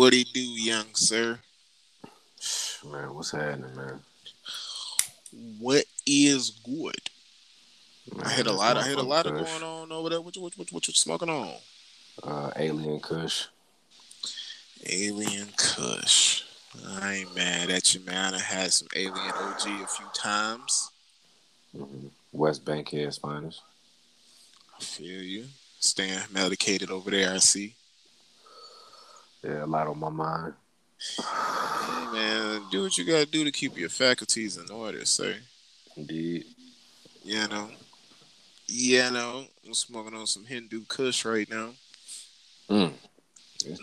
What he do, young sir? Man, what's happening, man? What is good? man I hit a lot. I hit a lot of going on over there. What you what, what, what you smoking on? Uh, Alien Kush. Alien Kush. I ain't mad at you, man. I had some Alien OG a few times. hmm West Bankhead's finest. I feel you. Staying medicated over there. I see. Yeah, a lot on my mind. Hey, man, do what you gotta do to keep your faculties in order, sir. Indeed. You know. Yeah, no. I'm smoking on some Hindu Kush right now. Mm.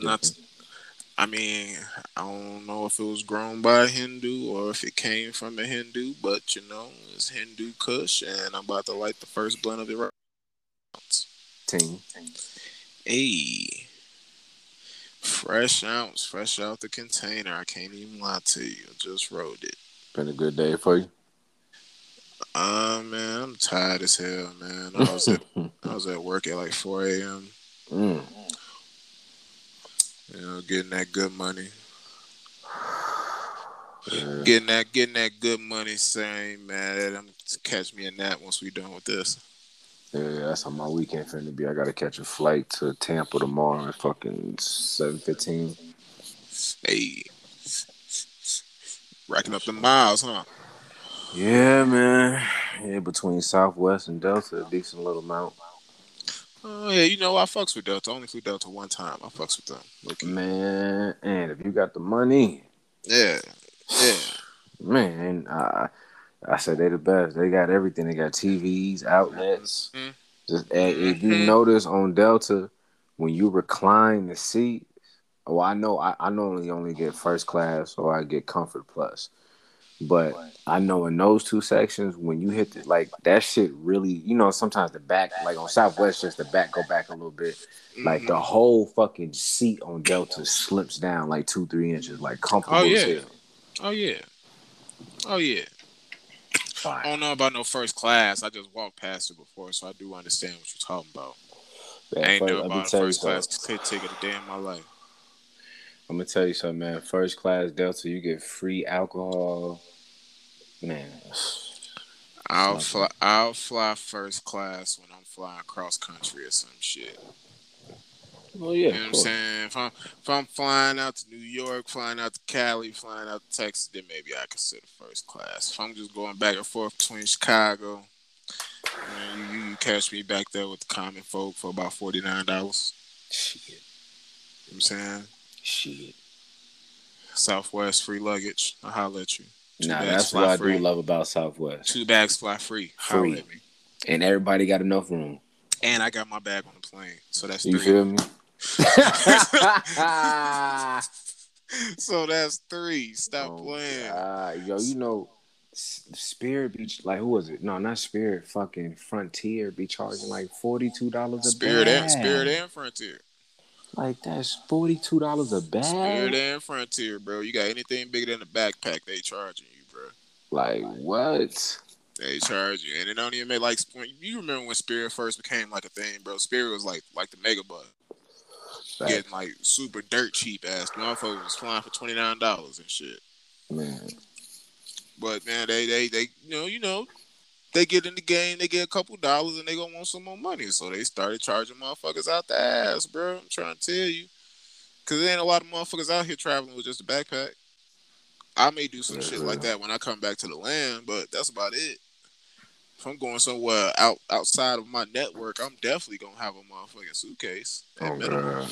Not, different. I mean, I don't know if it was grown by a Hindu or if it came from a Hindu, but you know, it's Hindu Kush, and I'm about to light the first blunt of it right now. Team. Hey, fresh ounce, fresh out the container. I can't even lie to you. I just rolled it. Been a good day for you. Uh man, I'm tired as hell, man. I was at I was at work at like 4 a.m. mm. You know, getting that good money. Yeah. Getting that getting that good money, saying, man, I'm catch me a nap once we done with this. Yeah, that's how my weekend finna be. I gotta catch a flight to Tampa tomorrow at fucking seven fifteen. Hey. Racking up the miles, huh? Yeah, man. Yeah, between Southwest and Delta, a decent little amount. Oh yeah, you know I fucks with Delta. I only flew Delta one time. I fucks with them. Okay. Man, and if you got the money, Yeah. Yeah. man, I I said they the best. They got everything. They got TVs, outlets. Mhm. Just if you Mhm. notice on Delta, when you recline the seat, oh, I know I, I normally only get first class or I get comfort plus. But I know in those two sections, when you hit the, like that shit really, you know, sometimes the back, like on Southwest, just the back go back a little bit. Like Mhm. the whole fucking seat on Delta slips down like two, three inches, like comfortable Oh, yeah. Oh yeah. Oh yeah. I don't know about no first class. I just walked past it before, so I do understand what you're talking about. Man, I ain't first- know let me about a tell you first class something. t- ticket a day in my life. I'm gonna tell you something, man. First class Delta, you get free alcohol. Man, I'll fly. I'll fly first class when I'm flying cross country or some shit. Oh, well, You yeah, know what I'm saying? If I'm if I'm flying out to New York, flying out to Cali, flying out to Texas, then maybe I consider first class. If I'm just going back and forth between Chicago, man, you, you, you catch me back there with the common folk for about forty nine dollars. Shit, You know what I'm saying? shit. Southwest free luggage. I'll holler at you. Two Nah, that's what I free. do love about Southwest. Two bags fly free. Free. at me. And everybody got enough room. And I got my bag on the plane. So that's You three. feel me? so that's three. Stop Oh, playing. Yo, you know, Spirit Beach, like who was it? No, not Spirit. Fucking Frontier be charging like forty two dollars a Spirit bag. and Spirit and Frontier. like that's forty two dollars a bag. Spirit and Frontier, bro. You got anything bigger than a backpack, they charging you, bro. Like what? They charge you, and it don't even make like you remember when Spirit first became like a thing, bro. Spirit was like like the mega bus, Facts. getting like super dirt cheap ass. Motherfuckers was flying for twenty nine dollars and shit. Man, But man, they they they you know you know they get in the game, they get a couple dollars, and they gonna want some more money. So they started charging motherfuckers out the ass, bro. I'm trying to tell you, cause there ain't a lot of motherfuckers out here traveling with just a backpack. I may do some shit like that when I come back to the land, but that's about it. If I'm going somewhere out outside of my network, I'm definitely gonna have a motherfucking suitcase. Oh god,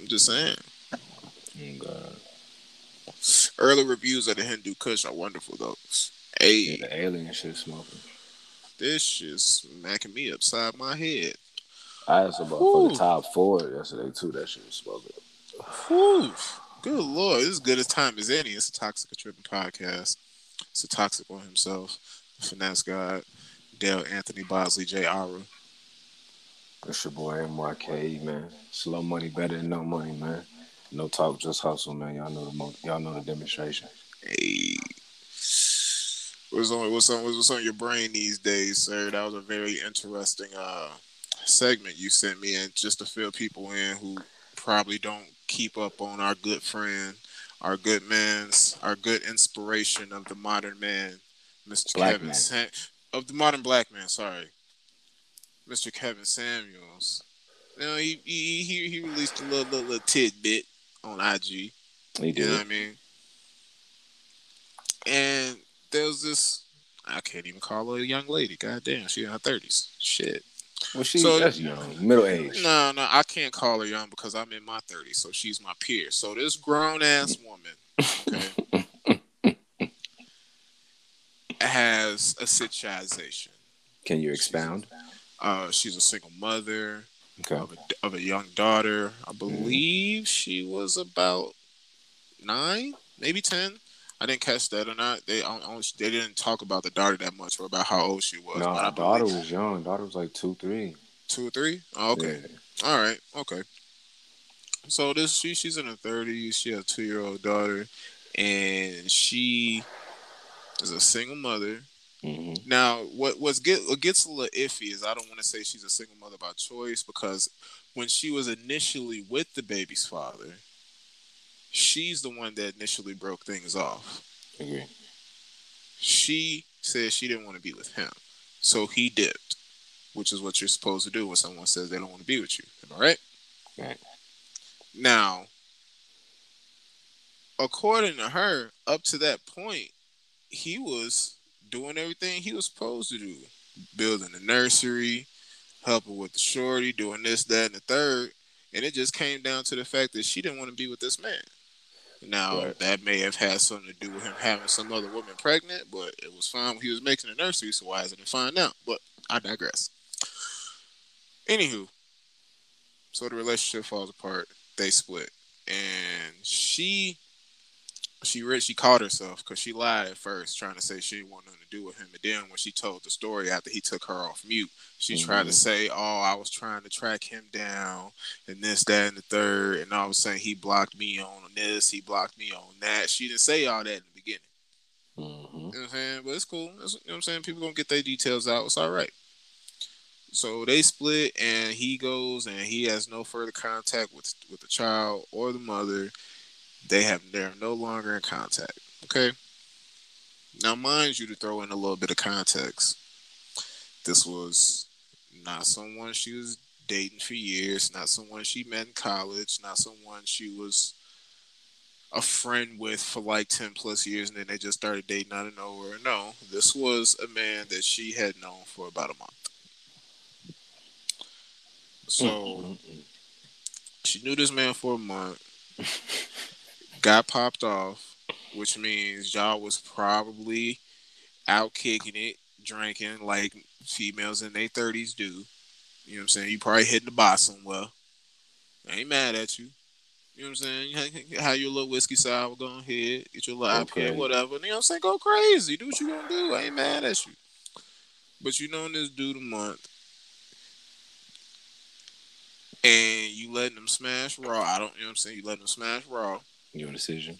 I'm just saying. oh god. Early reviews of the Hindu Kush are wonderful though. Hey, Yeah, the alien shit smoking. this shit's smacking me upside my head. I asked about Whew. for the top four yesterday too. That shit was smoking. Whew. Good lord, this is good as time as any. It's a toxic tripping podcast. It's a toxic one himself, finesse god, Dale Anthony Bosley, J. Ara. It's your boy MYK, man. Slow money better than no money, man. No talk, just hustle, man. Y'all know the mo- y'all know the demonstration. Hey. What's on what's on what's on your brain these days, sir? That was a very interesting uh segment you sent me and just to fill people in who probably don't keep up on our good friend, our good man's, our good inspiration of the modern man, Mr. Black Kevin. Sam- of the modern black man. Sorry, Mr. Kevin Samuels. You know, he he he, he released a little, little little tidbit on IG. He You did. know what I mean? And there was this. I can't even call her a young lady. God damn, she in her thirties. Shit. Well, she So- that's young, middle age. No, no, I can't call her young because I'm in my 30s, so she's my peer. So this grown ass woman, okay, has a situation. Can you expound? Uh, she's a single mother Okay. of a, of a young daughter. I believe she was about nine, maybe ten. I didn't catch that or not. They I don't- they didn't talk about the daughter that much or about how old she was. No, but daughter believe- was young. Daughter was like two, three. two or three. Oh, okay. Yeah. All right, okay. So this she she's in her thirties. She has a two year old daughter, and she is a single mother. hmm Now, what what's get what gets a little iffy is I don't want to say she's a single mother by choice because when she was initially with the baby's father, she's the one that initially broke things off. Agree. She said she didn't want to be with him, so he dipped, which is what you're supposed to do when someone says they don't want to be with you. Am I right? Right. Now, according to her, up to that point, he was doing everything he was supposed to do, building the nursery, helping with the shorty, doing this, that, and the third. And it just came down to the fact that she didn't want to be with this man. Now, Right. that may have had something to do with him having some other woman pregnant, but it was fine when he was making the nursery, so why isn't it fine now? But I digress. Anywho, so the relationship falls apart. They split, and she she re- she caught herself because she lied at first, trying to say she didn't want nothing to do with him. And then when she told the story after he took her off mute, she tried to Mhm. say, "Oh, I was trying to track him down, and this, that, and the third, and I was saying he blocked me on this, he blocked me on that." She didn't say all that in the beginning. hmm You know what I'm saying? But it's cool. It's- you know what I'm saying? People gonna get their details out. It's all right. So they split, and he goes, and he has no further contact with with the child or the mother. They have they're no longer in contact. Okay. Now, mind you, to throw in a little bit of context, this was not someone she was dating for years, not someone she met in college, not someone she was a friend with for like 10 plus years and then they just started dating out of nowhere. No, this was a man that she had known for about a month. So Mm-mm-mm. she knew this man for a month, got popped off, which means y'all was probably out kicking it, drinking like females in their 30s do. You know what I'm saying? You probably hitting the bar somewhere. I ain't mad at you. You know what I'm saying? You Have your little whiskey sour, go ahead, get your little Okay. IPA, whatever. You know what I'm saying? Go crazy. Do what you gonna do. I ain't mad at you. But you known this dude a month. And you letting them smash raw. I don't you know what I'm saying? You letting them smash raw. Your decision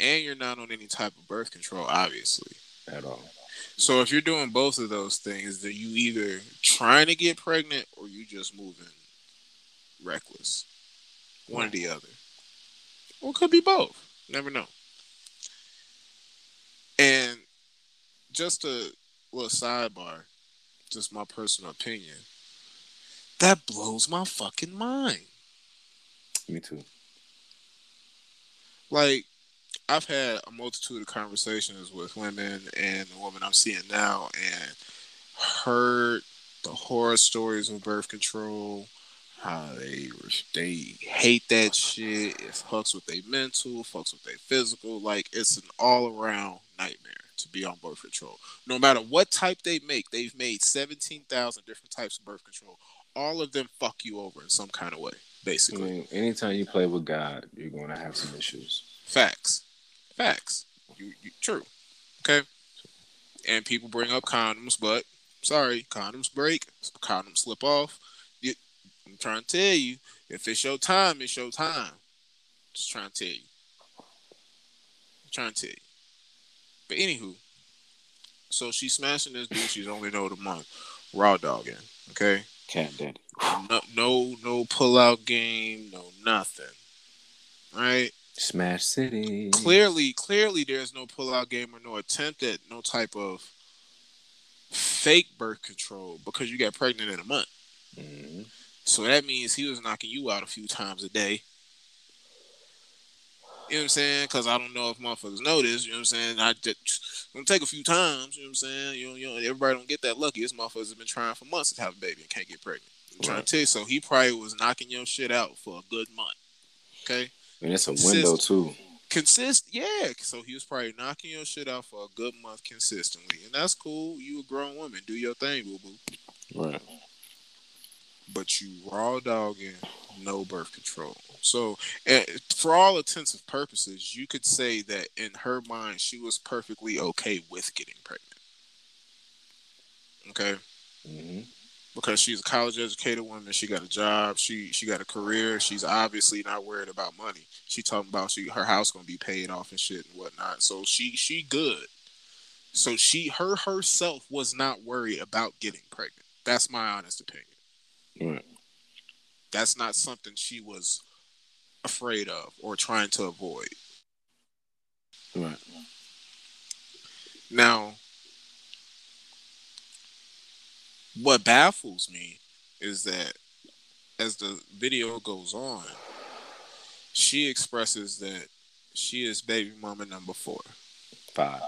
And you're not on any type of birth control, obviously. at all. So if you're doing both of those things, then you either trying to get pregnant or you just moving reckless. One or the other. Or it could be both. Never know. And just a little sidebar, just my personal opinion. That blows my fucking mind. Me too. Like I've had a multitude of conversations with women and the woman I'm seeing now and heard the horror stories of birth control, how they they hate that shit, it fucks with their mental, fucks with their physical, like it's an all around nightmare to be on birth control. No matter what type they make, they've made seventeen thousand different types of birth control. All of them fuck you over in some kind of way, I mean, anytime you play with God, you're going to have some issues. Facts. Facts. You, you true. Okay. And people bring up condoms, but sorry, condoms break, condoms slip off. You, I'm trying to tell you, if it's your time, it's your time. Just trying to tell you. I'm trying to tell you. But anywho, so she's smashing this dude. She's only known a month. Raw dogging. Okay. Cat daddy. No, no, no pull out game, no nothing. Right? Smash City. Clearly, clearly, there's no pull out game or no attempt at no type of fake birth control because you got pregnant in a month. Mhm. So that means he was knocking you out a few times a day. You know what I'm saying? Because I don't know if motherfuckers know this. You know what I'm saying? I just gonna take a few times. You know what I'm saying? You know, you know, everybody don't get that lucky. This motherfuckers been trying for months to have a baby and can't get pregnant. I'm trying Right. to tell you. So he probably was knocking your shit out for a good month. Okay, And it's a window too. consist. Yeah. So he was probably knocking your shit out for a good month consistently, and that's cool. You a grown woman. Do your thing, boo boo. Right. but you raw dogging no birth control. So, for all intents and purposes, you could say that in her mind, she was perfectly okay with getting pregnant. Okay, hmm because she's a college educated woman, she got a job, she she got a career. She's obviously not worried about money. She talking about she her house gonna be paid off and shit and whatnot. So she she good. So she her herself was not worried about getting pregnant. That's my honest opinion. Right. that's not something she was afraid of or trying to avoid. Right. Now, what baffles me is that as the video goes on, she expresses that she is baby mama number four. Five.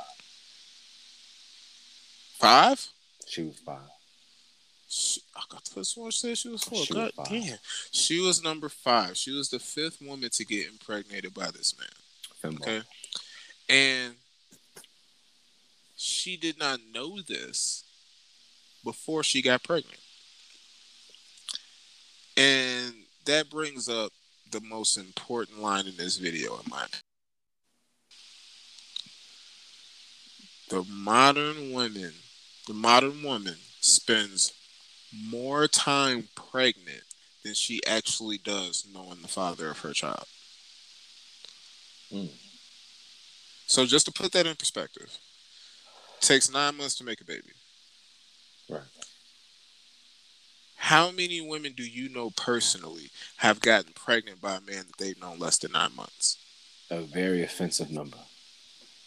Five? She was five. She, I got this one said she was four. She God was damn. She was number five. She was the fifth woman to get impregnated by this man. Okay. And she did not know this before she got pregnant. And that brings up the most important line in this video, in my opinion. The modern woman, the modern woman spends more time pregnant than she actually does knowing the father of her child. Mm. So just to put that in perspective, takes nine months to make a baby. Right. How many women do you know personally have gotten pregnant by a man that they've known less than nine months? A very offensive number.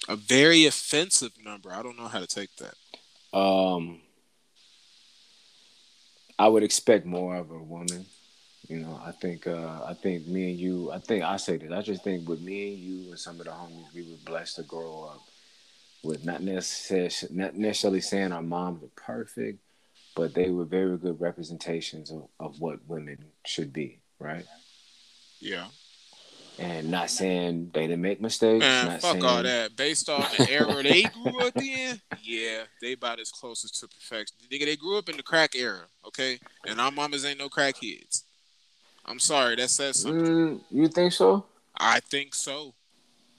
A very offensive number. I don't know how to take that. Um, I would expect more of a woman. You know, I think uh I think me and you I think I say this, I just think with me and you and some of the homies we were blessed to grow up with not necessarily not necessarily saying our moms were perfect, but they were very good representations of, of what women should be, right? Yeah. And not saying they didn't make mistakes. Man, not fuck saying, all that. Based on the era they grew up in, yeah, they about as close as to perfection. Nigga, they grew up in the crack era, okay? And our mamas ain't no crackheads. I'm sorry, that says something. Mm, you think so? I think so.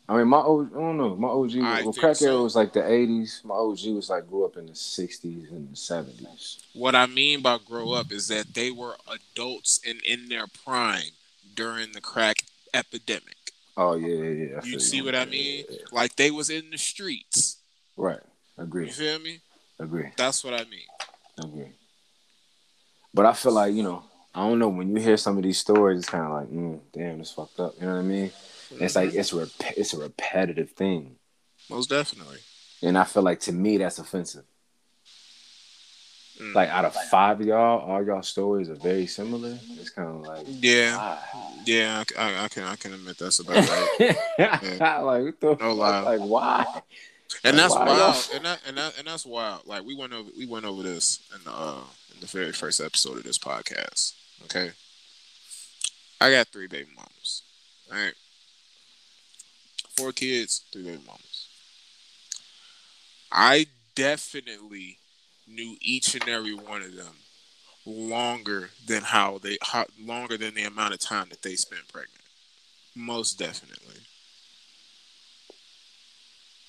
I mean, my OG, I don't know. My OG, I well, crack era was like the '80s. My OG was like grew up in the '60s and the '70s. What I mean by grow up is that they were adults and in their prime during the crack epidemic. Oh yeah, yeah, yeah. I You see what I mean? Yeah, yeah, Like they was in the streets. Right. Agree. You feel me? Agree. That's what I mean. Agree. But I feel like you know, I don't know. When you hear some of these stories, it's kind of like, mm, damn, it's fucked up. You know what I mean? It's like it's a rep- it's a repetitive thing, Most definitely. and I feel like to me that's offensive. Mm. Like out of five of y'all, all y'all stories are very similar. It's kind of like, Yeah, why? yeah, I, I, I can I can admit that's about right. like the No fuck? lie. Like why? and that's Why wild. And that and that and that's wild. Like we went over we went over this in the uh, in the very first episode of this podcast. Okay, I got three baby mamas. All right, four kids, three baby mamas. I definitely knew each and every one of them longer than how they how, longer than the amount of time that they spent pregnant. Most definitely.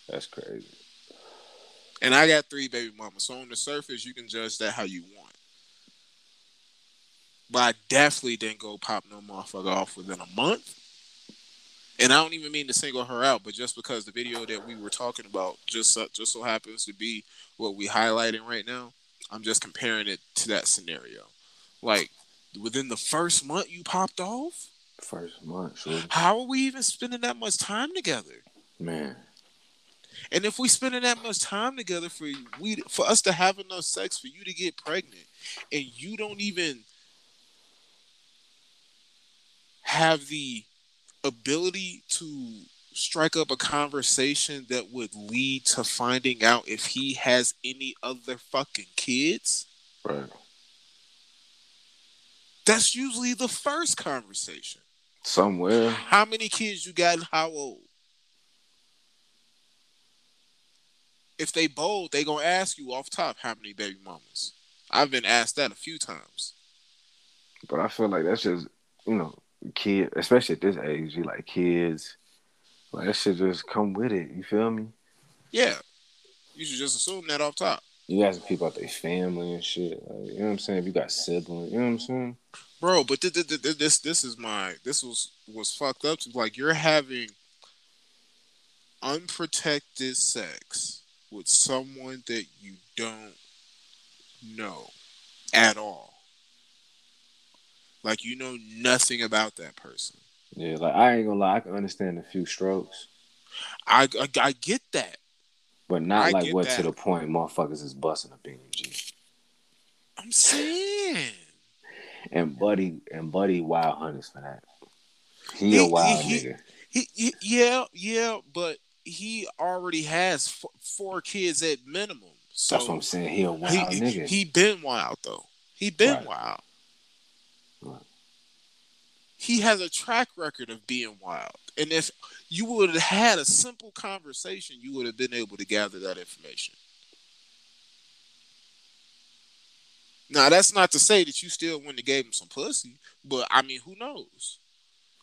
That's crazy. And I got three baby mamas. So on the surface, you can judge that how you want. But I definitely didn't go pop no motherfucker off within a month. And I don't even mean to single her out, but just because the video that we were talking about just so, just so happens to be what we highlighting right now, I'm just comparing it to that scenario. Like within the first month, you popped off. First month, sure. How are we even spending that much time together? Man, And if we spending that much time together for we for us to have enough sex for you to get pregnant, and you don't even have the ability to strike up a conversation that would lead to finding out if he has any other fucking kids, right. that's usually the first conversation. Somewhere. How many kids you got and how old? If they bold, they gonna ask you off top how many baby mamas. I've been asked that a few times. But I feel like that's just, you know, kid, especially at this age, you like kids. Like that shit just come with it. You feel me? Yeah. You should just assume that off top. You asking people about their family and shit. Like, you know what I'm saying? If you got siblings, you know what I'm saying? Bro, but th- th- th- this this is my this was was fucked up to like you're having unprotected sex with someone that you don't know at all. Like you know nothing about that person. Yeah, like I ain't gonna lie, I can understand a few strokes, I I, I get that. but not I like what to the point motherfuckers is busting up in you, G. I'm saying. And Buddy and Buddy wild hunters for that. He, a wild he- nigga. He, he yeah, yeah, but he already has f- four kids at minimum. So That's what I'm saying. He a wild he, nigga. he been wild though. He been Right. wild. He has a track record of being wild. And if you would have had a simple conversation, you would have been able to gather that information. Now that's not to say that you still wouldn't have gave him some pussy, but I mean, who knows?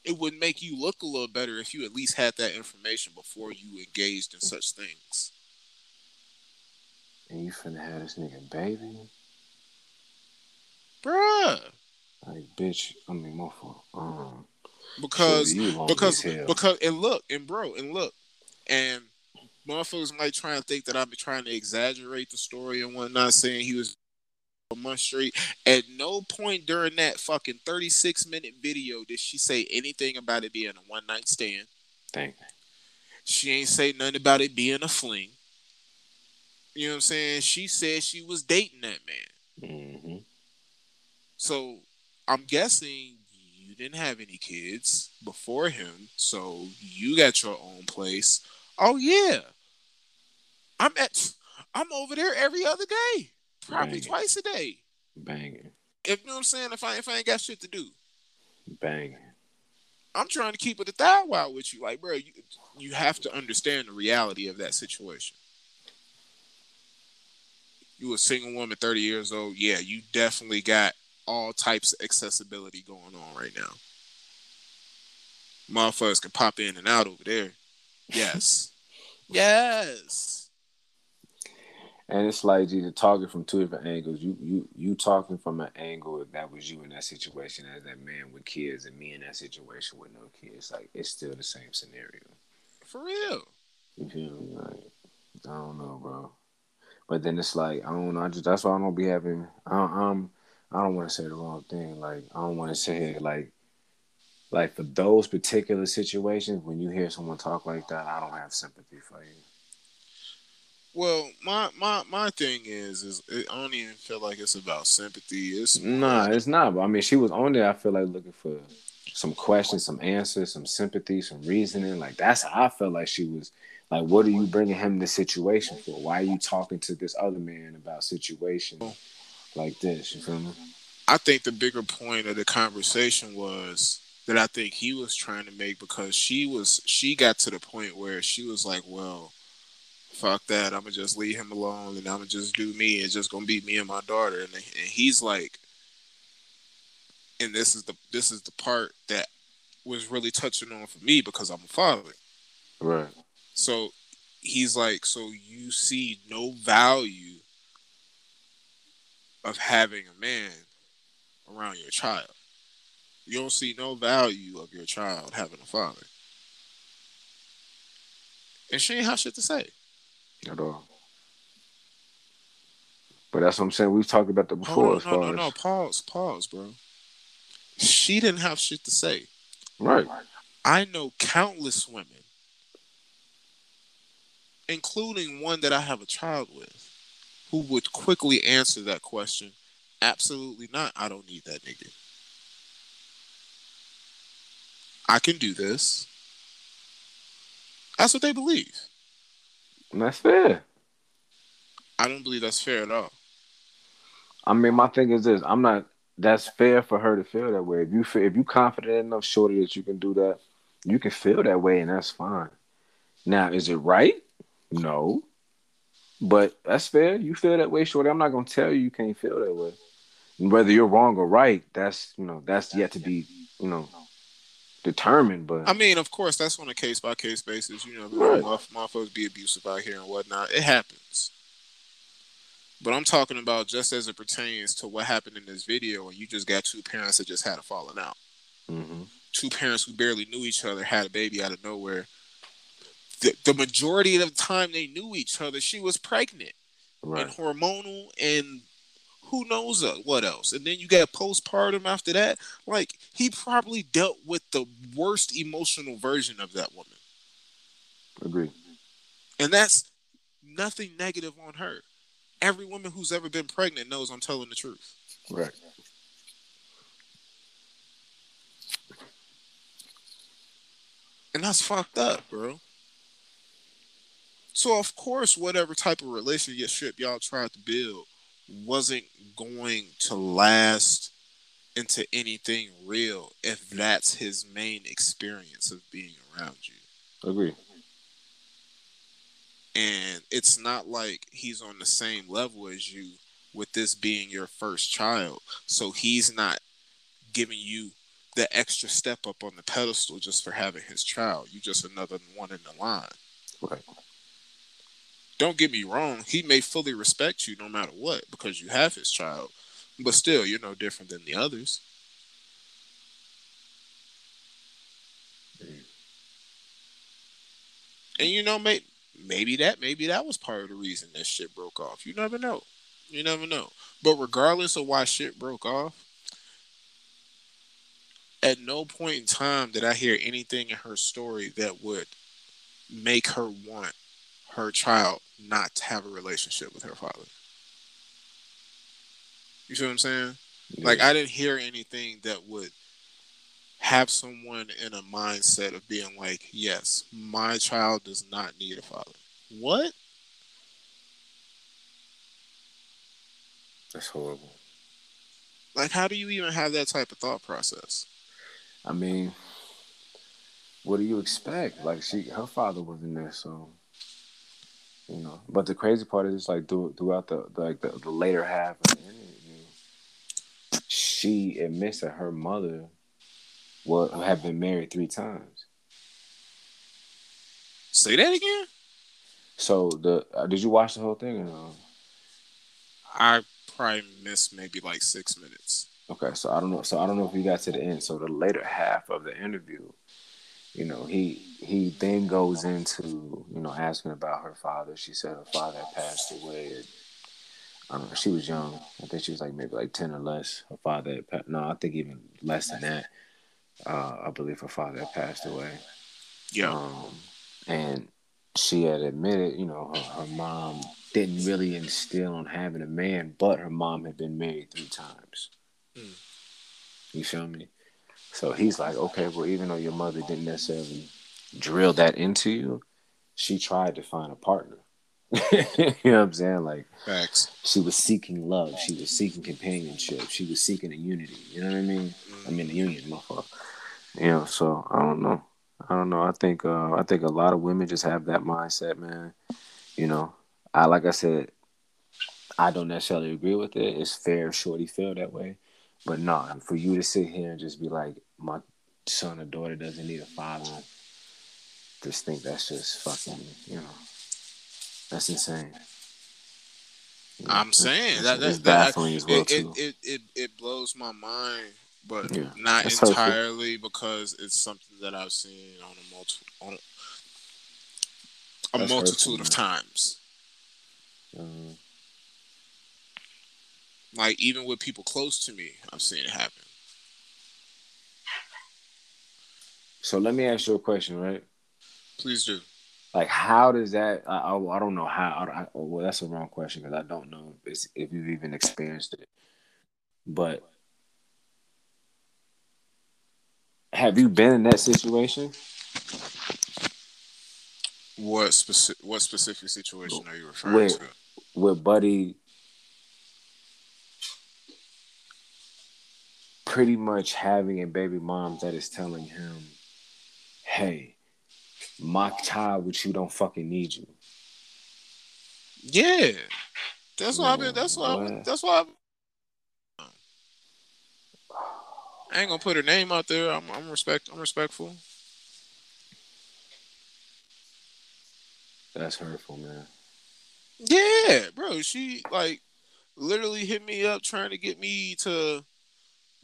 It would make you look a little better if you at least had that information before you engaged in such things. and you finna have this nigga baby. Bruh. Like bitch, I mean motherfucker. Um Because because because and look and bro and look and motherfuckers might try and think that I'm trying to exaggerate the story and whatnot, saying he was a month straight. At no point during that fucking 36 minute video did she say anything about it being a one night stand. Thank She ain't say nothing about it being a fling. You know what I'm saying? She said she was dating that man. mm-hmm. So I'm guessing you didn't have any kids before him, so you got your own place. Oh yeah, I'm at. I'm over there every other day, probably Banging. twice a day. Banging. If you know what I'm saying, if I if I ain't got shit to do, Banging. I'm trying to keep it a thou wow with you. Like, bro, you you have to understand the reality of that situation. You a single woman, 30 years old. Yeah, you definitely got all types of accessibility going on right now. Motherfuckers can pop in and out over there. Yes. yes. And it's like you talking from two different angles. You you you talking from an angle if that was you in that situation as that man with kids, and me in that situation with no kids. Like it's still the same scenario. For real. You feel me? Like I don't know, bro. But then it's like I don't know. I just that's why I don't be having. I, I'm I don't want to say the wrong thing. Like I don't want to say like like for those particular situations when you hear someone talk like that, I don't have sympathy for you. Well, my my my thing is is it, I don't even feel like it's about sympathy. It's Nah, it's not. But I mean, she was on there. I feel like looking for some questions, some answers, some sympathy, some reasoning. Like that's how I felt like she was. Like, what are you bringing him this situation for? Why are you talking to this other man about situation like this? You feel me? I think the bigger point of the conversation was that I think he was trying to make because she was she got to the point where she was like, well, fuck that, I'm gonna just leave him alone and I'm gonna just do me. It's just gonna be me and my daughter. And, and he's like, and this is the this is the part that was really touching on for me because I'm a father. Right. So he's like, so you see no value of having a man around your child. You don't see no value of your child having a father. And she ain't have shit to say. At all. But that's what I'm saying. We've talked about that before. As far no, no, no. as Pause, pause, bro. She didn't have shit to say. right, I know countless women, including one that I have a child with, who would quickly answer that question. Absolutely not. I don't need that nigga. I can do this. That's what they believe. and that's fair. I don't believe that's fair at all. I mean, my thing is this: I'm not. That's fair for her to feel that way. If you feel, if you confident enough, shorty, that you can do that, you can feel that way, and that's fine. Now, is it right? No, but that's fair. You feel that way, shorty. I'm not gonna tell you you can't feel that way. And whether you're wrong or right, that's you know that's yet to be you know determined. But I mean, of course, that's on a case by case basis. You know, Right. motherfuckers be abusive out here and whatnot. It happens. But I'm talking about just as it pertains to what happened in this video, and you just got two parents that just had a falling out. Mhm. Two parents who barely knew each other had a baby out of nowhere. The, the majority of the time they knew each other, she was pregnant right, and hormonal and who knows uh, what else. And then you got postpartum after that. Like he probably dealt with the worst emotional version of that woman. agree. And that's nothing negative on her. Every woman who's ever been pregnant knows I'm telling the truth. Right. And that's fucked up, bro. So of course, whatever type of relationship y'all tried to build wasn't going to last into anything real if that's his main experience of being around you. Agree. And it's not like he's on the same level as you with this being your first child. So he's not giving you the extra step up on the pedestal just for having his child. You just another one in the line. Right. Don't get me wrong, he may fully respect you no matter what because you have his child. But still, you're no different than the others. And you know, may, maybe that maybe that was part of the reason that shit broke off. You never know. You never know. But regardless of why shit broke off, at no point in time did I hear anything in her story that would make her want her child not to have a relationship with her father. You see what I'm saying? Like I didn't hear anything that would have someone in a mindset of being like, yes, my child does not need a father. What? that's horrible. Like, how do you even have that type of thought process? I mean, what do you expect? Like she, her father wasn't there, so you know. But the crazy part is, like through, throughout the, the like the, the later half of the interview, she admits that her mother was had been married three times. Say that again? So the uh, did you watch the whole thing or no? I probably missed maybe like six minutes. Okay, so I don't know. So I don't know if you got to the end. So the later half of the interview, you know, he he then goes into you know asking about her father. She said her father had passed away. At, I don't know. She was young. I think she was like maybe like ten or less. Her father had pa- no, I think even less than that. Uh, I believe her father had passed away. Yeah. Um, and she had admitted, you know, her, her mom didn't really instill on having a man, but her mom had been married three times. Mm. You feel me? So he's like, okay, well, even though your mother didn't necessarily drill that into you, she tried to find a partner. you know what I'm saying? Like Facts. she was seeking love, she was seeking companionship, she was seeking a unity. You know what I mean? I mean the union, motherfucker. You know, so I don't know. I don't know. I think uh, I think a lot of women just have that mindset, man. You know, I like I said, I don't necessarily agree with it. It's fair, shorty feel that way, but nah, for you to sit here and just be like, my son or daughter doesn't need a father, just think that's just fucking, you know, that's insane. You know, I'm saying that, it's that, that as well it, too. it, it, it, blows my mind, but Yeah, not that's hurtful. entirely because it's something that I've seen on a multi on a That's multitude hurtful, of times. Um, Like even with people close to me, I've seen it happen. So let me ask you a question, right? Please do. Like, how does that? I, I, I don't know how. I, well, that's a wrong question because I don't know if, if you've even experienced it. But have you been in that situation? What specific what specific situation are you referring with, to? With Buddy pretty much having a baby mom that is telling him, "Hey, my child with you don't fucking need you." Yeah, that's why I've been. That's why. I've, that's why. I've, I ain't gonna put her name out there. I'm, I'm respect. I'm respectful. That's hurtful, man. Yeah, bro. She like literally hit me up trying to get me to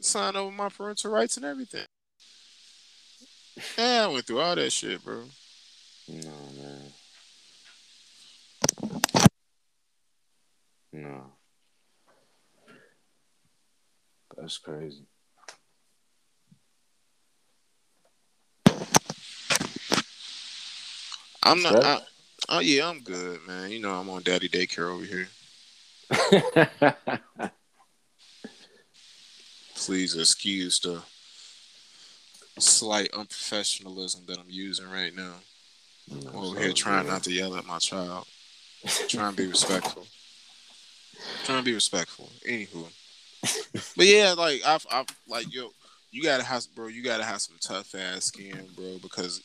sign over my parental rights and everything. Yeah, I went through all that shit, bro. No, man. No. That's crazy. I'm not. I, oh yeah, I'm good, man. You know, I'm on daddy daycare over here. Please excuse the slight unprofessionalism that I'm using right now. I'm over here trying not to yell at my child. trying to be respectful. trying to be respectful. Anywho, but yeah, like I've, I've like yo, you gotta have, bro. You gotta have some tough ass skin, bro, because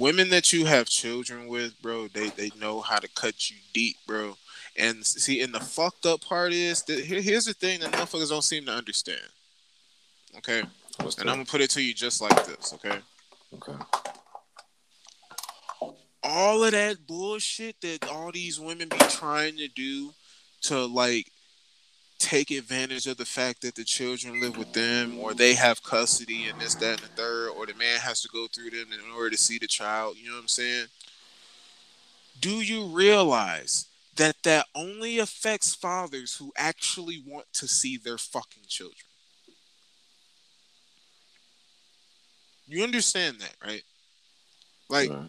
women that you have children with, bro, they they know how to cut you deep, bro. And see, and the fucked up part is that here, here's the thing that motherfuckers don't seem to understand. Okay, What's and that? I'm gonna put it to you just like this. Okay. Okay. All of that bullshit that all these women be trying to do to like take advantage of the fact that the children live with them or they have custody and this, that, and the third, or the man has to go through them in order to see the child. You know what I'm saying? Do you realize that that only affects fathers who actually want to see their fucking children? You understand that, right? Like, right.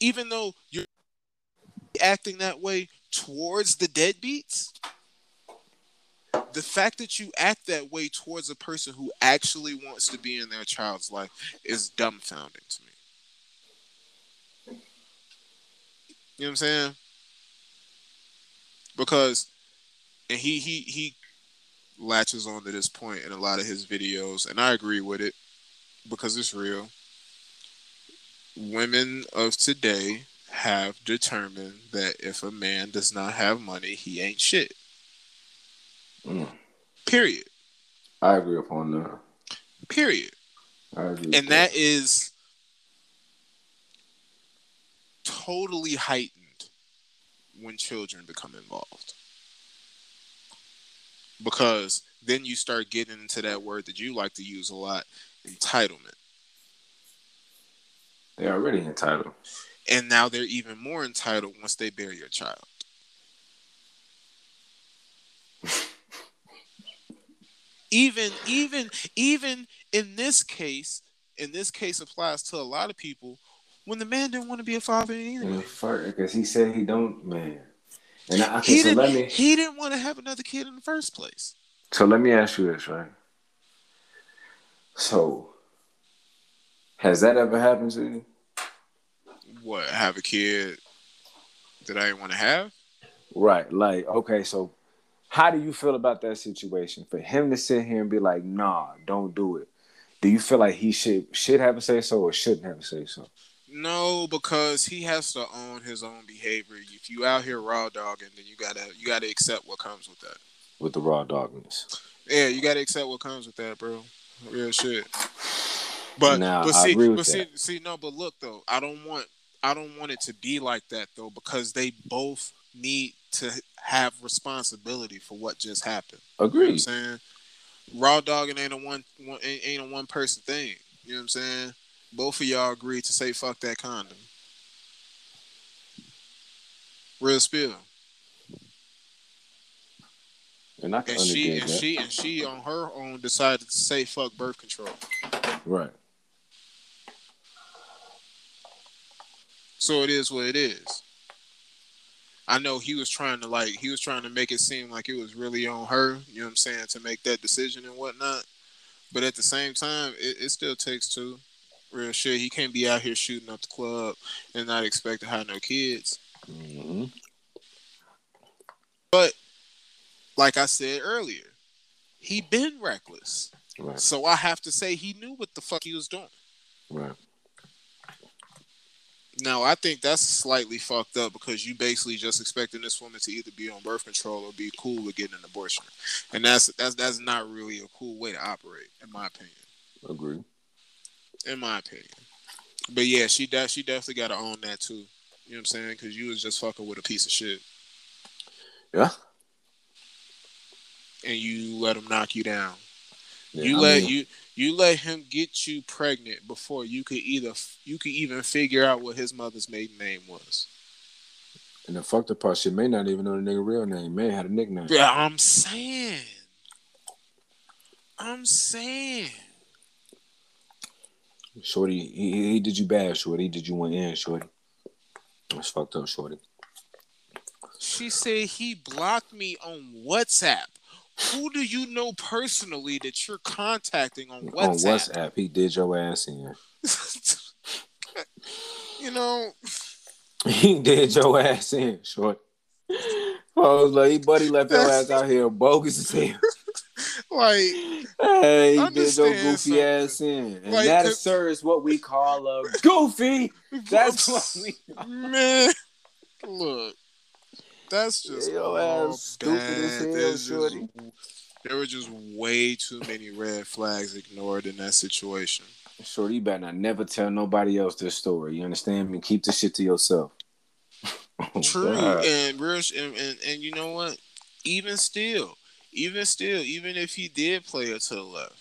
even though you're acting that way towards the deadbeats, the fact that you act that way towards a person who actually wants to be in their child's life is dumbfounding to me. You know what I'm saying? Because and he he he latches on to this point in a lot of his videos, and I agree with it because it's real. Women of today have determined that if a man does not have money, he ain't shit. Mm. Period. I agree upon that. Period. I agree. And that, that is totally heightened when children become involved. Because then you start getting into that word that you like to use a lot entitlement. They're already entitled. And now they're even more entitled once they bear your child. even even even in this case, in this case applies to a lot of people when the man didn't want to be a father anyway. Because he said he don't, man. And I, okay, he so didn't. Me, he didn't want to have another kid in the first place. So let me ask you this, right? So, has that ever happened to you? What have a kid that I didn't want to have? Right. Like, okay, so how do you feel about that situation? For him to sit here and be like, "Nah, don't do it." Do you feel like he should should have a say so or shouldn't have a say so? No, because he has to own his own behavior. If you out here raw dogging, then you gotta you gotta accept what comes with that. With the raw dogness. Yeah, you gotta accept what comes with that, bro. Real shit. But now, but see, but see, see, no, but look though, I don't want I don't want it to be like that though, because they both need to have responsibility for what just happened. Agree. You know I'm saying raw dogging ain't a one, one ain't a one person thing. You know what I'm saying? Both of y'all agreed to say fuck that condom. Real spill. And I and she and that. she and she on her own decided to say fuck birth control. right. So it is what it is. I know he was trying to like he was trying to make it seem like it was really on her, you know what I'm saying, to make that decision and whatnot. But at the same time, it, it still takes two. Real shit. He can't be out here shooting up the club and not expect to have no kids. hmm But like I said earlier, he been reckless. Right. So I have to say he knew what the fuck he was doing. Right. Now I think that's slightly fucked up because you basically just expecting this woman to either be on birth control or be cool with getting an abortion, and that's that's that's not really a cool way to operate, in my opinion. Agree. In my opinion, but yeah, she de- she definitely got to own that too. You know what I'm saying? Because you was just fucking with a piece of shit, Yeah. and you let him knock you down. yeah you I let mean, you you let him get you pregnant before you could either you could even figure out what his mother's maiden name was. And the fucked up part, she may not even know the nigga real name. May had a nickname. Yeah, I'm saying. I'm saying. Shorty, he, he, did you bad, Shorty. He did you one in, Shorty. That's fucked up, Shorty. She said he blocked me on WhatsApp. Who do you know personally that you're contacting on WhatsApp? On WhatsApp, he did your ass in. you know, He did your ass in, Shorty. I was like, he buddy left your ass out here bogus as hell. like Hey, he did your goofy something. ass in. And Like, that, sir, is what we call a goofy. That's what we man. Look, that's just Your all stupid as hell, shorty. there were just way too many red flags ignored in that situation. Shorty, you better not never tell nobody else this story. You understand me? Keep the shit to yourself. Oh, True, God. and real, and, and and you know what? Even still, even still, even if he did play it to the left,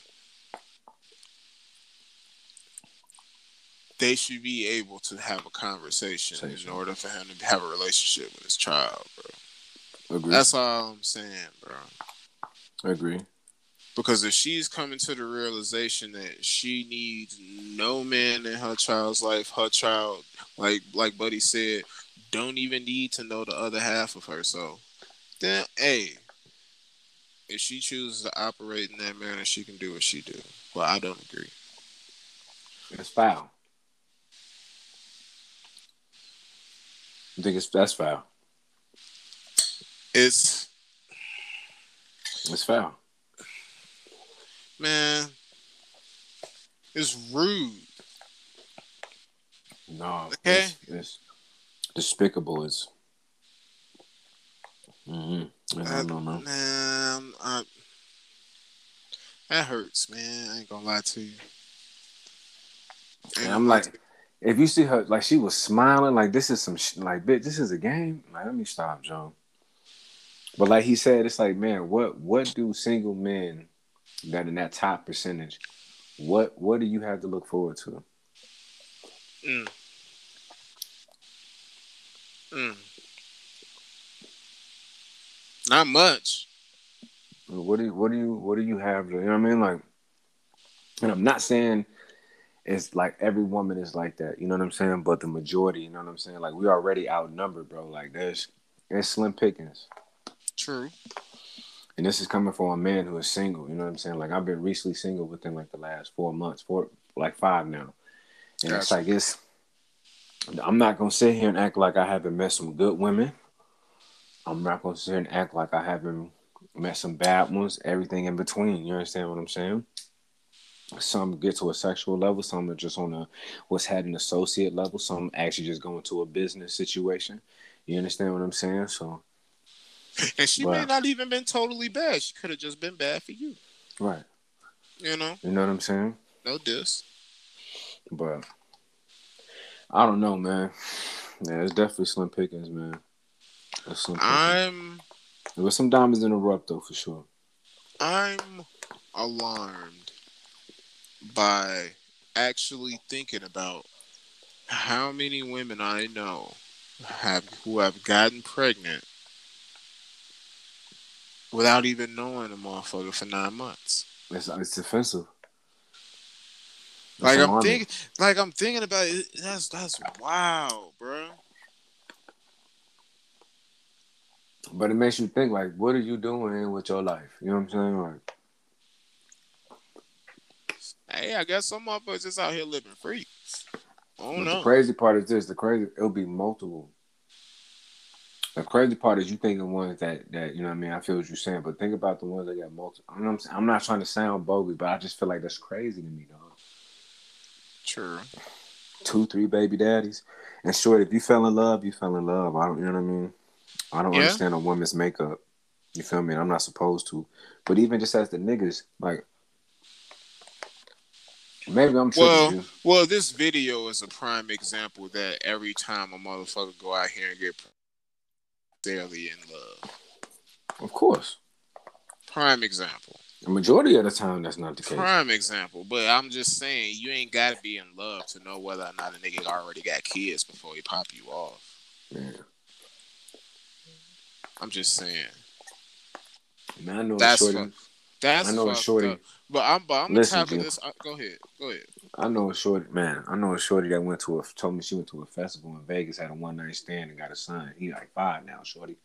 they should be able to have a conversation in order for him to have a relationship with his child, bro. Agree. That's all I'm saying, bro. Agree. Because if she's coming to the realization that she needs no man in her child's life, her child, like like Buddy said, don't even need to know the other half of her. So then, hey, if she chooses to operate in that manner, she can do what she do. Well, I don't agree. It's foul. I think it's that's foul. It's It's foul. man, it's rude. No. Okay. It's, it's despicable. It's. Mm-hmm. I don't know, man. Man, I, that hurts, man. I ain't gonna lie to you. And I'm like, if you see her, like she was smiling, like this is some, sh- like bitch, this is a game. Like, let me stop, John. But like he said, it's like, man, what, what do single men that in that top percentage, what, what do you have to look forward to? Mm. Mm. Not much. What do you, what do you, what do you have? To, you know what I mean? Like, and I'm not saying it's like every woman is like that. You know what I'm saying? But the majority, you know what I'm saying? Like we already outnumbered, bro. Like there's, there's slim pickings. True. And this is coming from a man who is single. You know what I'm saying? Like I've been recently single within like the last four months, four like five now. And it's like it's. I'm not gonna sit here and act like I haven't met some good women. I'm not gonna sit and act like I haven't met some bad ones. Everything in between. You understand what I'm saying? Some get to a sexual level. Some are just on a what's had an associate level. Some actually just go into a business situation. You understand what I'm saying? So And she may not even been totally bad. She could have just been bad for you. right. You know, You know what I'm saying? no diss. But I don't know, man. Yeah, it's definitely slim pickings, man. It's slim pickings. I'm There was some diamonds in the rough, though, for sure. I'm alarmed by actually thinking about how many women I know have who have gotten pregnant without even knowing the motherfucker for nine months. It's it's offensive. Like I'm thinking, like I'm thinking about it. That's that's wow, bro. But it makes you think like, what are you doing with your life? You know what I'm saying? Like, Hey, I guess some motherfuckers just out here living free. I don't but know. the crazy part is this: the crazy it'll be multiple. The crazy part is you think the ones that that you know what I mean. I feel what you're saying, but think about the ones that got multiple. I'm saying? I'm not trying to sound bogus, but I just feel like that's crazy to me, dog. True. Two, three baby daddies, and short. If you fell in love, you fell in love. I don't. You know what I mean? I don't Yeah. understand a woman's makeup. You feel me? I'm not supposed to. But even just as the niggas, like maybe I'm tripping. Well, G. well, this video is a prime example that every time a motherfucker go out here and get fairly in love. of course. Prime example. The majority of the time, that's not the case. Prime example. But I'm just saying, you ain't got to be in love to know whether or not a nigga already got kids before he pop you off. Yeah. I'm just saying. Man, I know a That's shorty. fuck- That's I know shorty. up. But I'm, but I'm Listen, the type Jim. of this. Uh, go ahead. Go ahead. I know a shorty. Man, I know a shorty that went to a told me she went to a festival in Vegas, had a one night stand, and got a son. He like five now, shorty.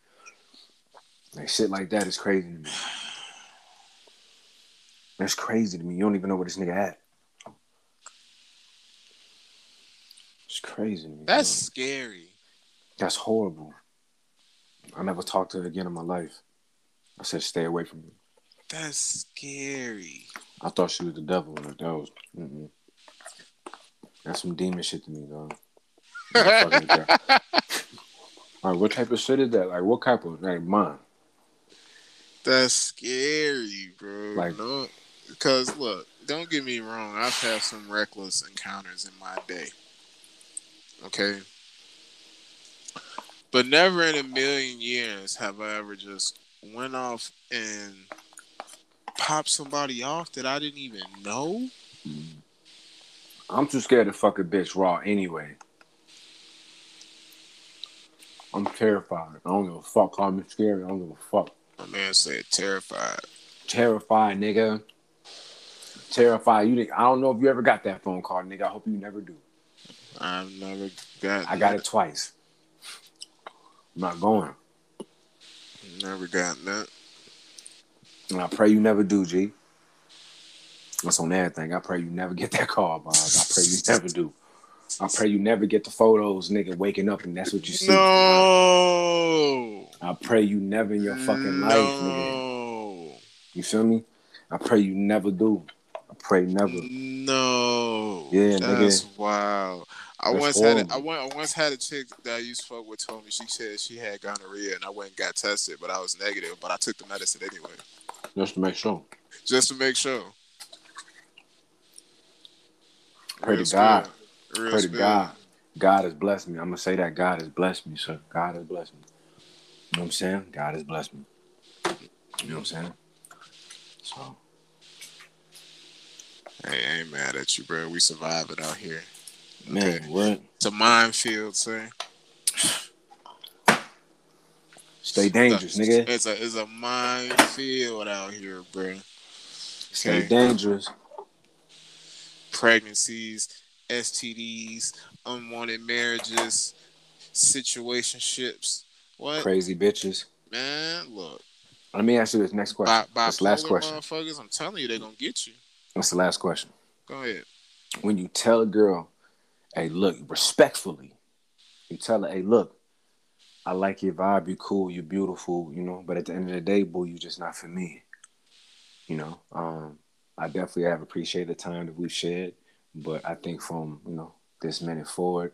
Like shit like that is crazy to me. That's crazy to me. You don't even know where this nigga at. It's crazy. That's scary. that's horrible. I never talked to her again in my life. I said, stay away from me. That's scary. I thought she was the devil. Like, that was, mm-mm. That's some demon shit to me, dog. Not fucking with that. All right, what type of shit is that? Like, what type of like mine? That's scary, bro. Like- no, because look, don't get me wrong. I've had some reckless encounters in my day. Okay, but never in a million years have I ever just went off and popped somebody off that I didn't even know. I'm too scared to fuck a bitch raw anyway. I'm terrified. I don't give a fuck. Call me scary. I don't give a fuck. My man said terrified. Terrified, nigga. Terrified. You. I don't know if you ever got that phone call, nigga. I hope you never do. I've never got. I got it twice. I'm not going. Never got that. And I pray you never do, G. That's on everything. I pray you never get that call, Bob. I pray you never do. I pray you never get the photos, nigga, waking up and that's what you see. No. I pray you never in your fucking life, nigga. No. You feel me? I pray you never do. I pray never. No. Yeah, nigga. That's wild. I That's once had a, I, went, I once had a chick that I used to fuck with told me she said she had gonorrhea and I went and got tested, but I was negative, but I took the medicine anyway. Just to make sure. Just to make sure. Pray Real to God. Pray to. God. God has blessed me. I'm gonna say that God has blessed me, sir. God has blessed me. You know what I'm saying? God has blessed me. You know what I'm saying? So Hey, I ain't mad at you, bro. We survived it out here. Man, what? It's a minefield, sir. Stay dangerous, nigga. It's a it's a minefield out here, bro. Stay Okay. dangerous. Pregnancies, STDs, unwanted marriages, situationships. What Crazy bitches. man? Look, Let me ask you this next question. bi- That's the last question. motherfuckers. I'm telling you, they're gonna get you. That's the last question. Go ahead. When you tell a girl, hey, look, respectfully, you tell her, hey, look, I like your vibe, you're cool, you're beautiful, you know, but at the end of the day, boo, you're just not for me. You know, um, I definitely have appreciated the time that we've shared, but I think from, you know, this minute forward,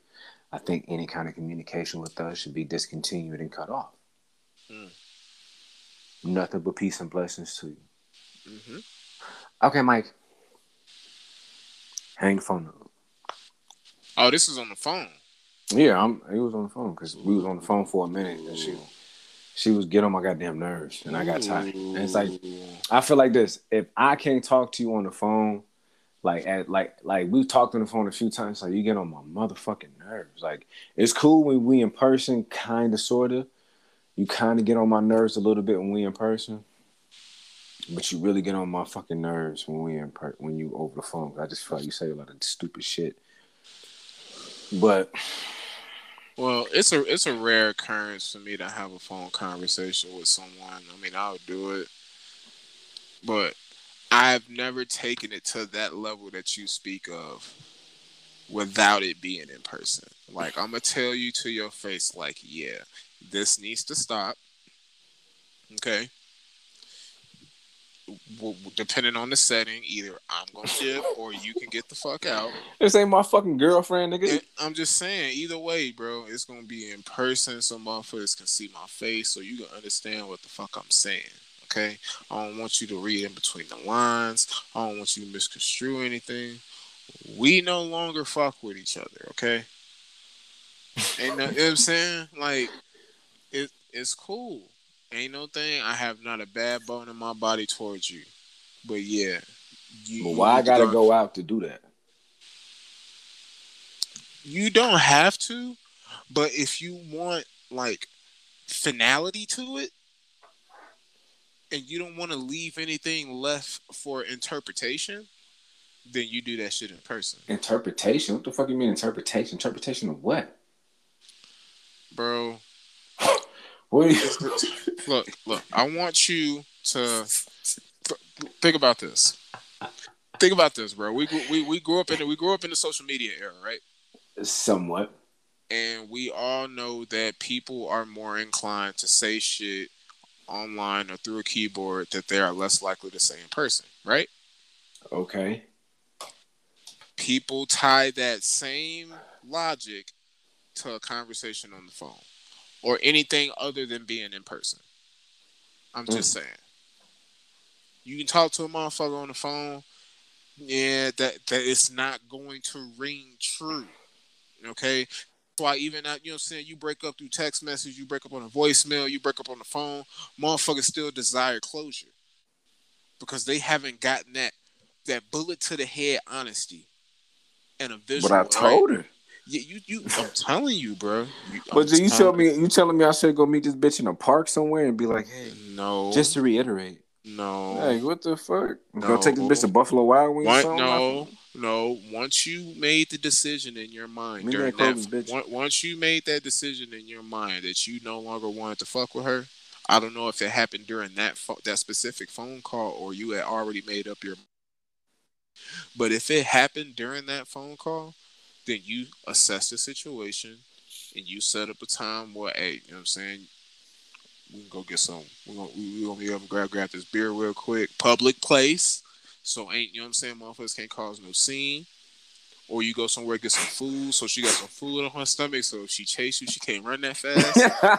I think any kind of communication with us should be discontinued and cut off. Mm. Nothing but peace and blessings to you. hmm Okay, Mike. Hang the phone up. Oh, this is on the phone. Yeah, I'm. He was on the phone because we was on the phone for a minute, and she, she was getting on my goddamn nerves, and I got tired. And it's like I feel like this: if I can't talk to you on the phone, like at like like we've talked on the phone a few times, like you get on my motherfucking nerves. Like it's cool when we in person, kind of, sorta. You kind of get on my nerves a little bit when we in person, But you really get on my fucking nerves when we in per- when you over the phone. I just feel like you say a lot of stupid shit. But well, it's a it's a rare occurrence for me to have a phone conversation with someone. I mean, I'll do it, but I've never taken it to that level that you speak of without it being in person. Like I'm gonna tell you to your face, like, yeah, this needs to stop. Okay. Depending on the setting, either I'm gonna dip or you can get the fuck out. This ain't my fucking girlfriend, nigga. And I'm just saying, either way, bro, it's gonna be in person so motherfuckers can see my face so you can understand what the fuck I'm saying. Okay? I don't want you to read in between the lines. I don't want you to misconstrue anything. We no longer fuck with each other, okay? And uh, you know what I'm saying? Like, it, it's cool. Ain't no thing. I have not a bad bone in my body towards you. But yeah. You, but why I gotta go out to do that? You don't have to, but if you want like finality to it, and you don't want to leave anything left for interpretation, then you do that shit in person. Interpretation? What the fuck you mean interpretation? Interpretation of what? Bro. What you... look, look, I want you to think about this. Think about this, bro. We we we grew up in we grew up in the social media era, right? Somewhat. And we all know that people are more inclined to say shit online or through a keyboard that they are less likely to say in person, right? Okay. People tie that same logic to a conversation on the phone or anything other than being in person. I'm mm. just saying. You can talk to a motherfucker on the phone, yeah, that that it's not going to ring true. Okay, That's why even out, you know what I'm saying, you break up through text message, you break up on a voicemail, you break up on the phone, motherfuckers still desire closure. Because they haven't gotten that that bullet to the head honesty and a visual. But I told right? her. Yeah, you, you. I'm telling you, bro. You, but you tell me, you telling me I should go meet this bitch in a park somewhere and be like, hey, no. Just to reiterate, no. Hey, what the fuck? No. Go take this bitch to Buffalo Wild Wings. What? No, no. Once you made the decision in your mind Me during that, once you made that decision in your mind that you no longer wanted to fuck with her, I don't know if it happened during that fo- that specific phone call or you had already made up your. But if it happened during that phone call, then you assess the situation and you set up a time where, hey, you know what I'm saying? we can go get some. We're gonna we, we gonna grab grab this beer real quick. Public place, so ain't you know what I'm saying? Motherfuckers can't cause no scene. Or you go somewhere get some food, so she got some food on her stomach, so if she chase you, she can't run that fast.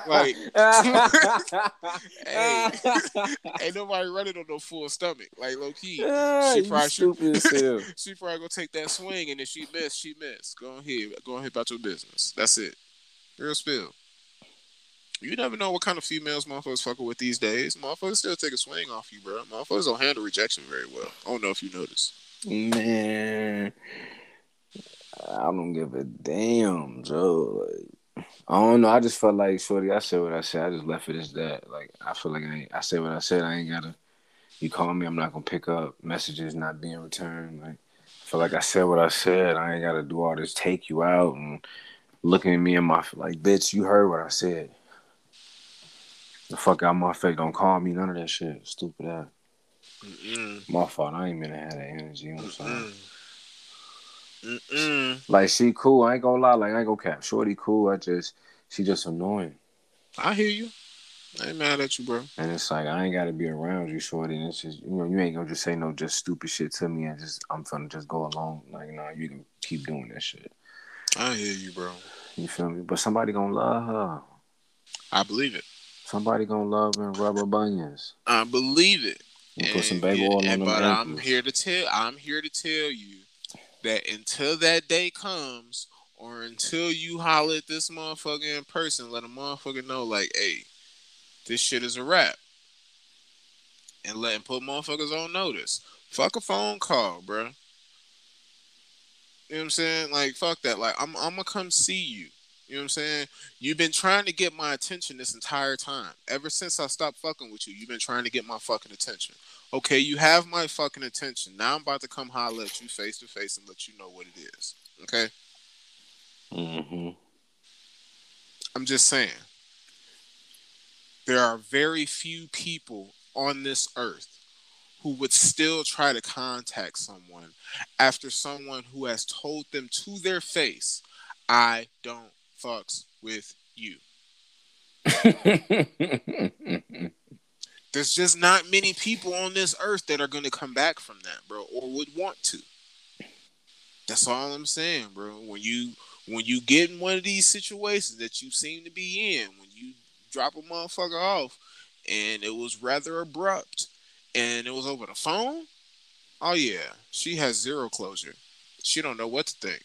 like, hey, ain't nobody running on no full stomach. Like low key, she probably should, she probably gonna take that swing, and if she miss, she miss. Go ahead, go ahead about your business. That's it. Real spill. You never know what kind of females motherfuckers fucking with these days. Motherfuckers still take a swing off you, bro. Motherfuckers don't handle rejection very well. I don't know if you notice. Man, I don't give a damn, Joe. Like, I don't know. I just felt like, shorty, I said what I said. I just left it as that. Like, I feel like I, ain't, I said what I said. I ain't gotta. You call me, I'm not gonna pick up. Messages not being returned. Like, I feel like I said what I said. I ain't gotta do all this take you out and looking at me in my like, bitch, you heard what I said. The fuck out my face. Don't call me. None of that shit. Stupid ass. My fault. I ain't meant to have that energy. You know what I'm saying? Mm-mm. Like she cool. I ain't gonna lie. Like I ain't gonna cap. Shorty cool. I just she just annoying. I hear you. I ain't mad at you, bro. And it's like I ain't gotta be around you, shorty. And it's just you know you ain't gonna just say no just stupid shit to me and just I'm gonna just go along. Like nah, you can keep doing that shit. I hear you, bro. You feel me? But somebody gonna love her. I believe it. Somebody gonna love and rubber bunions. I believe it. And, put some baby oil and, on them But ankles. I'm here to tell I'm here to tell you that until that day comes, or until you holler at this motherfucker in person, let a motherfucker know, like, hey, this shit is a wrap. And let him put motherfuckers on notice. Fuck a phone call, bro. You know what I'm saying? Like, fuck that. Like, I'm I'm gonna come see you. You know You know what I'm saying? You've been trying to get my attention this entire time. Ever since I stopped fucking with you, you've been trying to get my fucking attention. Okay, you have my fucking attention. Now I'm about to come holler at you face to face and let you know what it is. Okay? Mm-hmm. I'm just saying. There are very few people on this earth who would still try to contact someone after someone who has told them to their face, I don't fucks with you. There's just not many people on this earth that are going to come back from that, bro, or would want to. That's all I'm saying, bro. When you when you get in one of these situations that you seem to be in, when you drop a motherfucker off and it was rather abrupt and it was over the phone, oh yeah, she has zero closure. She don't know what to think.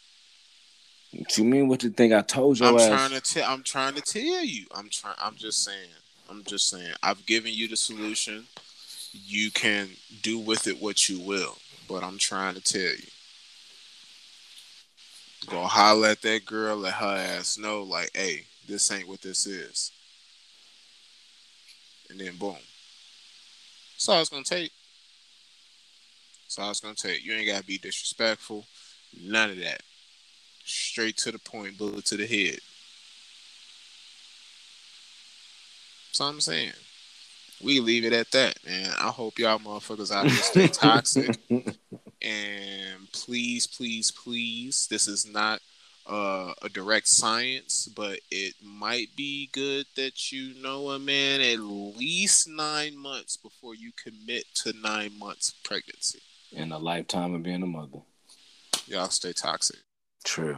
What you mean? What you think? I told you. I'm ass. trying to tell. I'm trying to tell you. I'm trying. I'm just saying. I'm just saying. I've given you the solution. You can do with it what you will. But I'm trying to tell you. Go holler at that girl. Let her ass know, like, hey, this ain't what this is. And then boom. That's all it's gonna take. That's all it's gonna take. You ain't gotta be disrespectful. None of that straight to the point, bullet to the head. That's all I'm saying. We leave it at that, man. I hope y'all motherfuckers out here stay toxic. and please, please, please, this is not uh, a direct science, but it might be good that you know a man at least nine months before you commit to nine months pregnancy. And a lifetime of being a mother. Y'all stay toxic. True.